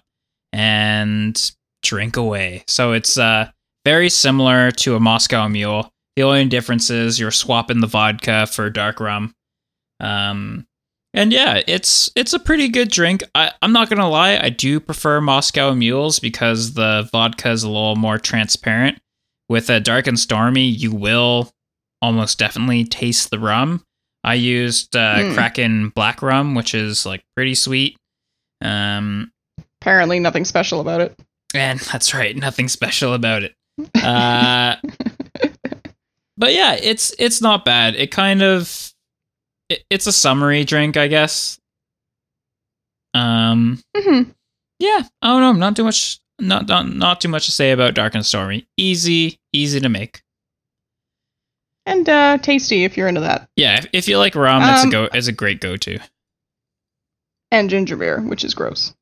and drink away. So it's uh, very similar to a Moscow Mule. The only difference is you're swapping the vodka for dark rum. Um, and yeah, it's it's a pretty good drink. I, I'm not gonna lie, I do prefer Moscow Mules because the vodka is a little more transparent. With a dark and stormy, you will almost definitely taste the rum. I used uh, Hmm. Kraken Black Rum, which is like pretty sweet. Um, Apparently, nothing special about it. and that's right, nothing special about it. Uh, but yeah, it's it's not bad. It kind of it, it's a summery drink, I guess. Um, hmm yeah, I don't know. Not too much. Not not not too much to say about Dark and Stormy. Easy, easy to make. And uh, tasty if you're into that. Yeah, if, if you like rum, it's a Um, go. It's a great go-to. And ginger beer, which is gross.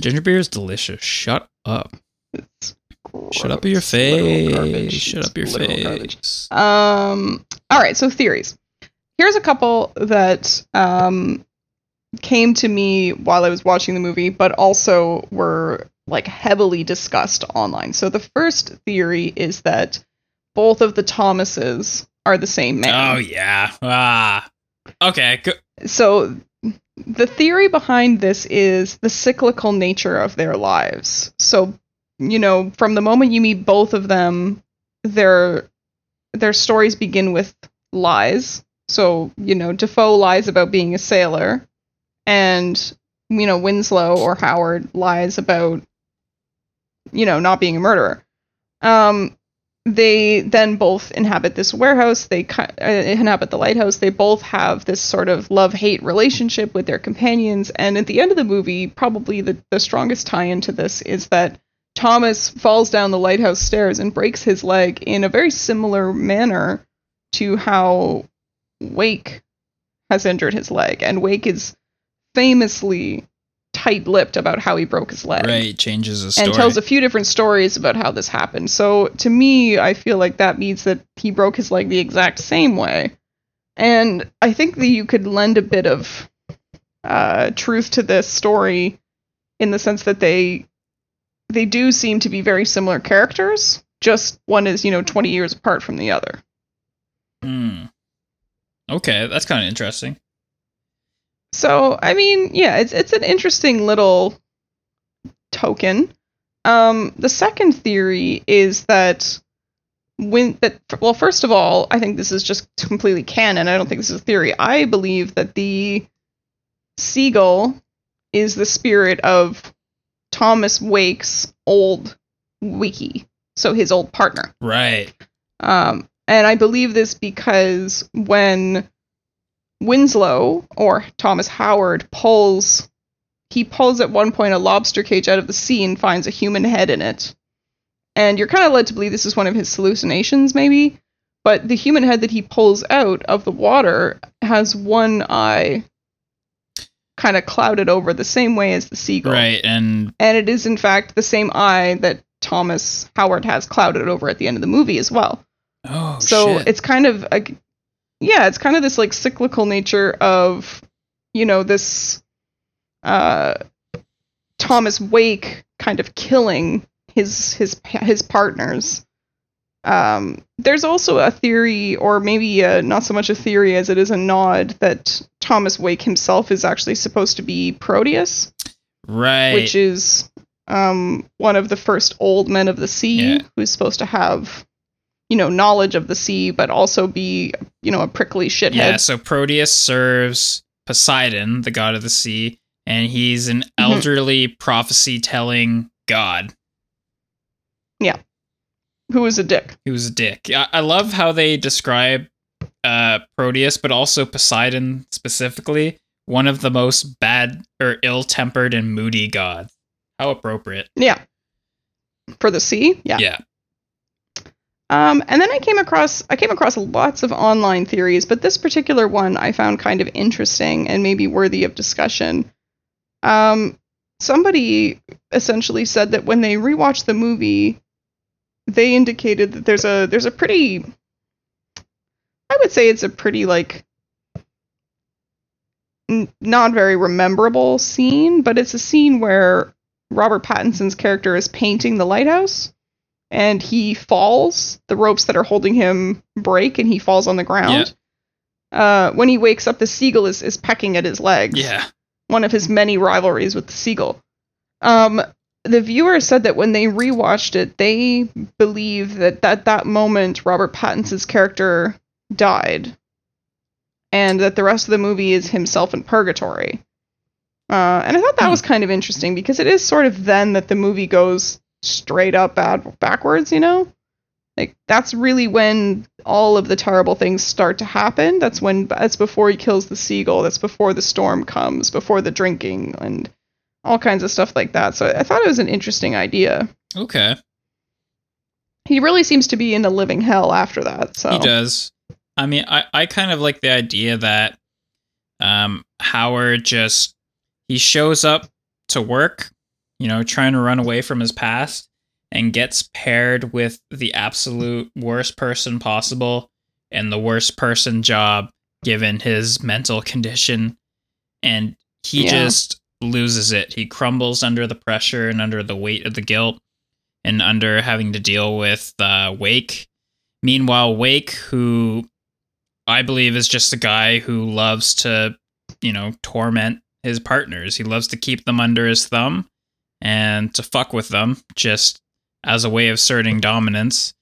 Ginger beer is delicious. Shut up. It's Shut up your face. garbage. Shut It's up your literal garbage. face. Um. All right. So theories. Here's a couple that um came to me while I was watching the movie, but also were like heavily discussed online. So the first theory is that both of the Thomases are the same man. Oh yeah. Ah. Okay. Go- so the theory behind this is the cyclical nature of their lives. So, you know, from the moment you meet both of them, their their stories begin with lies. So, you know, Dafoe lies about being a sailor, and you know, Winslow or Howard lies about you know, not being a murderer. Um they then both inhabit this warehouse. They uh, inhabit the lighthouse. They both have this sort of love hate relationship with their companions. And at the end of the movie, probably the, the strongest tie into this is that Thomas falls down the lighthouse stairs and breaks his leg in a very similar manner to how Wake has injured his leg. And Wake is famously tight lipped about how he broke his leg right. Changes the story. and tells a few different stories about how this happened. So to me, I feel like that means that he broke his leg the exact same way. And I think that you could lend a bit of uh, truth to this story in the sense that they they do seem to be very similar characters. Just one is you know twenty years apart from the other. Hmm. Okay, that's kind of interesting. So I mean, yeah, it's it's an interesting little token. Um, the second theory is that when that well, first of all, I think this is just completely canon. I don't think this is a theory. I believe that the seagull is the spirit of Thomas Wake's old wickie, so his old partner. Right. Um, and I believe this because when Winslow or Thomas Howard pulls, he pulls at one point a lobster cage out of the sea and finds a human head in it. And you're kind of led to believe this is one of his hallucinations, maybe. But the human head that he pulls out of the water has one eye kind of clouded over the same way as the seagull. Right. And And it is, in fact, the same eye that Thomas Howard has clouded over at the end of the movie as well. oh, so shit. it's kind of a, yeah, it's kind of this like cyclical nature of, you know, this uh, Thomas Wake kind of killing his his his partners. Um, there's also a theory, or maybe uh not so much a theory as it is a nod, that Thomas Wake himself is actually supposed to be Proteus right. which is um, one of the first old men of the sea Yeah. who's supposed to have you know knowledge of the sea but also be you know a prickly shithead yeah. So Proteus serves Poseidon, the god of the sea, and he's an Mm-hmm. elderly prophecy-telling god. Who is a dick He was a dick. I, I love how they describe uh, Proteus, but also Poseidon specifically, one of the most bad or ill-tempered and moody gods. How appropriate. yeah for the sea yeah Yeah. Um, and then I came across I came across lots of online theories, but this particular one I found kind of interesting and maybe worthy of discussion. Um, somebody essentially said that when they rewatched the movie, they indicated that there's a there's a pretty I would say it's a pretty like n- not very rememberable scene, but it's a scene where Robert Pattinson's character is painting the lighthouse and he falls. The ropes that are holding him break and he falls on the ground. Uh, when he wakes up, the seagull is, is pecking at his legs. Yeah. One of his many rivalries with the seagull. Um, the viewer said that when they rewatched it, they believe that at that moment Robert Pattinson's character died, and that the rest of the movie is himself in purgatory. Uh, and I thought that Hmm. was kind of interesting because it is sort of then that the movie goes straight up bad backwards, you know? Like that's really when all of the terrible things start to happen. That's when that's before he kills the seagull. That's before the storm comes, before the drinking and all kinds of stuff like that. So I thought it was an interesting idea. Okay. He really seems to be in a living hell after that. So He does. I mean, I, I kind of like the idea that um, Howard just he shows up to work, you know, trying to run away from his past, and gets paired with the absolute worst person possible and the worst person job given his mental condition, and he Yeah. just loses it. He crumbles under the pressure and under the weight of the guilt, and under having to deal with uh, Wake. Meanwhile, Wake, who I believe is just a guy who loves to, you know, torment his partners. He loves to keep them under his thumb and to fuck with them just as a way of asserting dominance.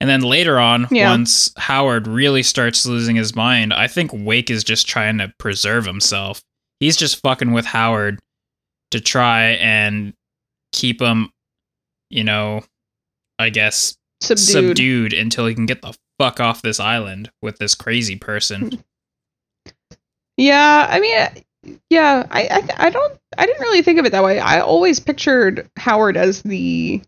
And then later on, Yeah. once Howard really starts losing his mind, I think Wake is just trying to preserve himself. He's just fucking with Howard to try and keep him, you know, I guess subdued. subdued until he can get the fuck off this island with this crazy person. Yeah, I mean, yeah, I, I, I don't, I didn't really think of it that way. I always pictured Howard as the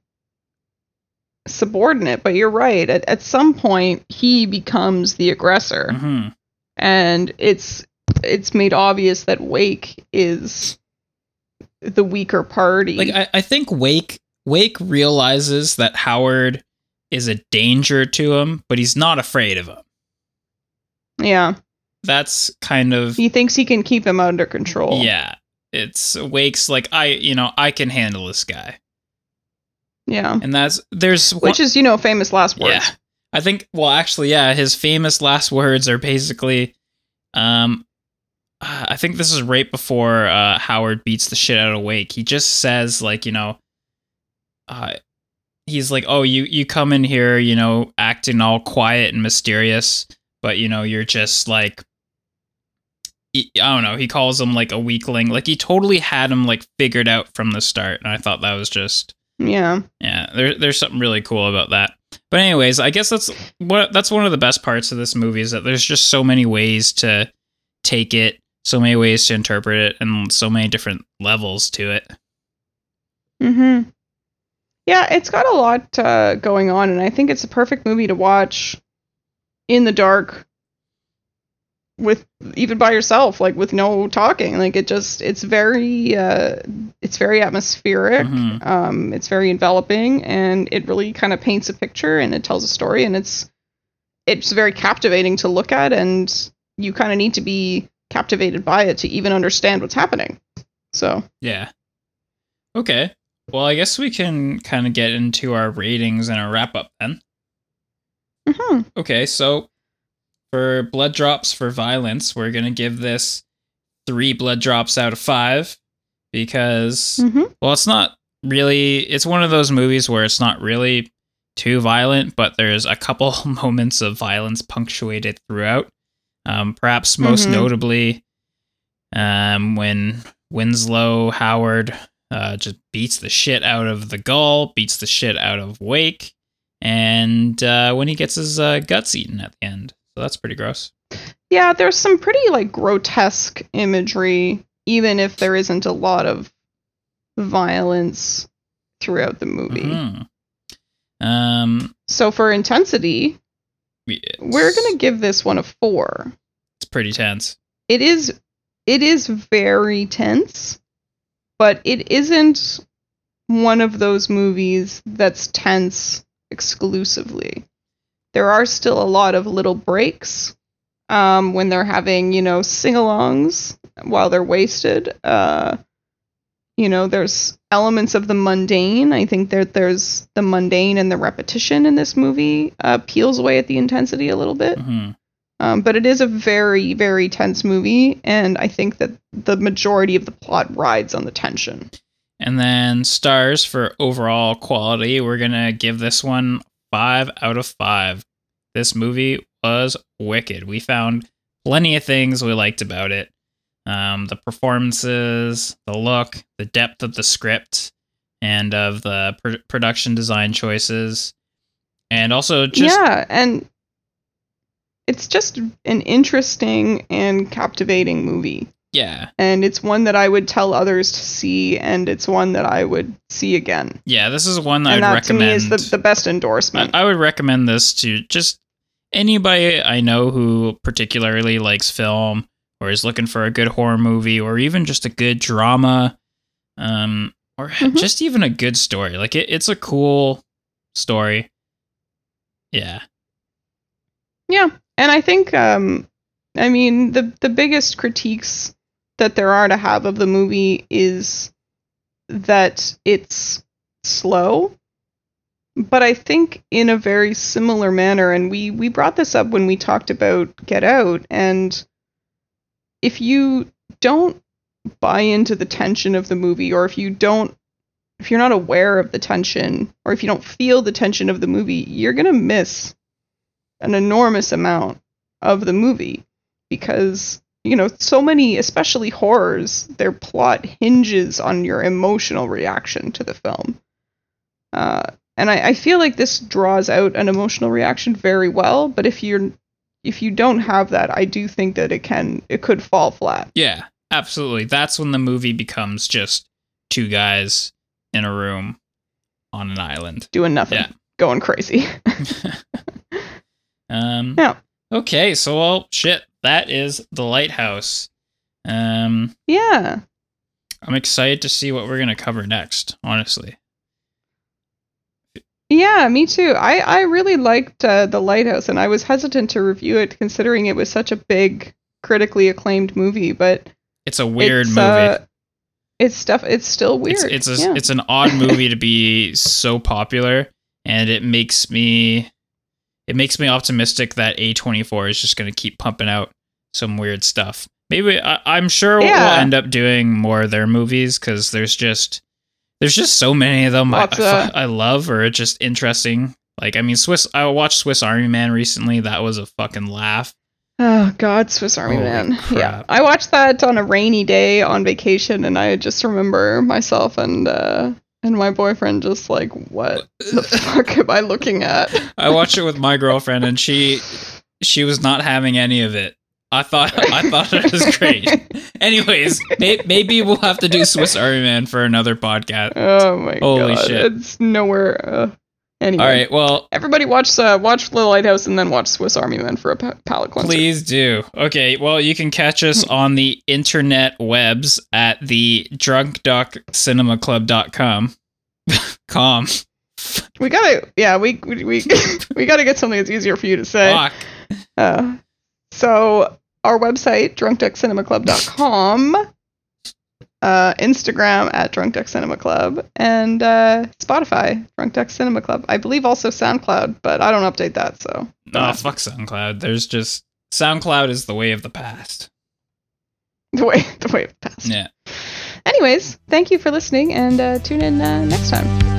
subordinate, but you're right. At, at some point, he becomes the aggressor, hmm and it's it's made obvious that Wake is the weaker party. Like I, I think Wake Wake realizes that Howard is a danger to him, but he's not afraid of him. yeah, That's kind of he thinks he can keep him under control. yeah. It's Wake's like I you know I can handle this guy, yeah. and that's there's Which is, you know, famous last words. Yeah. I think well actually yeah, his famous last words are basically um uh, I think this is right before uh Howard beats the shit out of Wake. He just says like, you know, uh he's like, "Oh, you you come in here, you know, acting all quiet and mysterious, but you know, you're just like I don't know. He calls him like a weakling. Like he totally had him like figured out from the start, and I thought that was just Yeah. yeah, there, there's something really cool about that. But anyways, I guess that's what that's one of the best parts of this movie is that there's just so many ways to take it, so many ways to interpret it, and so many different levels to it. hmm Yeah, it's got a lot uh, going on, and I think it's a perfect movie to watch in the dark with even by yourself, like with no talking. Like it just it's very uh, it's very atmospheric. Mhm. Um, it's very enveloping, and it really kind of paints a picture and it tells a story, and it's it's very captivating to look at, and you kind of need to be captivated by it to even understand what's happening. So Yeah. Okay. Well, I guess we can kind of get into our ratings and our wrap up then. mhm. Okay, so for blood drops for violence, we're gonna give this three blood drops out of five because Mhm. well, it's not really. It's one of those movies where it's not really too violent, but there's a couple moments of violence punctuated throughout. Um, perhaps most Mhm. notably, um, when Winslow Howard uh, just beats the shit out of the gull, beats the shit out of Wake, and uh, when he gets his uh, guts eaten at the end. So that's pretty gross. Yeah, there's some pretty like grotesque imagery, even if there isn't a lot of violence throughout the movie. Mhm. Um, Um, So for intensity, we're gonna give this one a four. It's pretty tense. It is it is very tense, but it isn't one of those movies that's tense exclusively. There are still a lot of little breaks um, when they're having, you know, sing-alongs while they're wasted. Uh, you know, there's elements of the mundane. I think that there's the mundane and the repetition in this movie uh, peels away at the intensity a little bit. hmm Um, but it is a very, very tense movie, and I think that the majority of the plot rides on the tension. And then stars for overall quality, we're gonna give this one five out of five. This movie was wicked. We found plenty of things we liked about it. Um, the performances, the look, the depth of the script, and of the pr- production design choices, and also just yeah, and it's just an interesting and captivating movie. yeah, And it's one that I would tell others to see, and it's one that I would see again. yeah. This is one that and I'd that to me is the, the best endorsement. I, I would recommend this to just anybody I know who particularly likes film or is looking for a good horror movie or even just a good drama um or Mhm. just even a good story. Like it, it's a cool story. Yeah. Yeah, and I think um I mean the the biggest critiques that there are to have of the movie is that it's slow. But I think in a very similar manner and we we brought this up when we talked about Get Out and if you don't buy into the tension of the movie or if you don't if you're not aware of the tension or if you don't feel the tension of the movie, you're going to miss an enormous amount of the movie. Because you know so many especially horrors their plot hinges on your emotional reaction to the film. Uh, and I, I feel like this draws out an emotional reaction very well but if you're if you don't have that i do think that it can it could fall flat Yeah, absolutely. That's when the movie becomes just two guys in a room on an island. doing nothing Yeah. going crazy Um Yeah. Okay, so well shit, that is the lighthouse. Um yeah I'm excited to see what we're gonna cover next, honestly. Yeah, me too. I, I really liked uh, The Lighthouse, and I was hesitant to review it considering it was such a big, critically acclaimed movie. But It's a weird it's, movie. uh, it's stuff. It's still weird. It's it's a, yeah. it's an odd movie to be so popular, and it makes me it makes me optimistic that A24 is just going to keep pumping out some weird stuff. Maybe I, I'm sure Yeah. we'll end up doing more of their movies because there's just there's just so many of them I, I, I love or just interesting. Like I mean, Swiss. I watched Swiss Army Man recently. That was a fucking laugh. Oh God, Swiss Army Holy Man. Yeah. I watched that on a rainy day on vacation, and I just remember myself and uh, and my boyfriend just like, what the fuck am I looking at? I watched it with my girlfriend, and she she was not having any of it. I thought I thought it was great. Anyways, may, maybe we'll have to do Swiss Army Man for another podcast. Oh my Holy god, shit. it's nowhere. Uh, anyway, All right, well, everybody watch uh, watch The Lighthouse and then watch Swiss Army Man for a pa- palate cleanser. please do. Okay, well, you can catch us on the internet webs at the drunkduckcinemaclub.com. Com. We gotta, yeah, we we we, we gotta get something that's easier for you to say. Fuck. Uh, so our website, drunkduckcinemaclub.com, uh, Instagram at Drunk Duck Cinema Club, and uh, Spotify, Drunk Duck Cinema Club. I believe also SoundCloud, but I don't update that, so Oh, fuck SoundCloud. There's just SoundCloud is the way of the past. the way the way it past. Yeah. Anyways, thank you for listening, and uh, tune in uh, next time.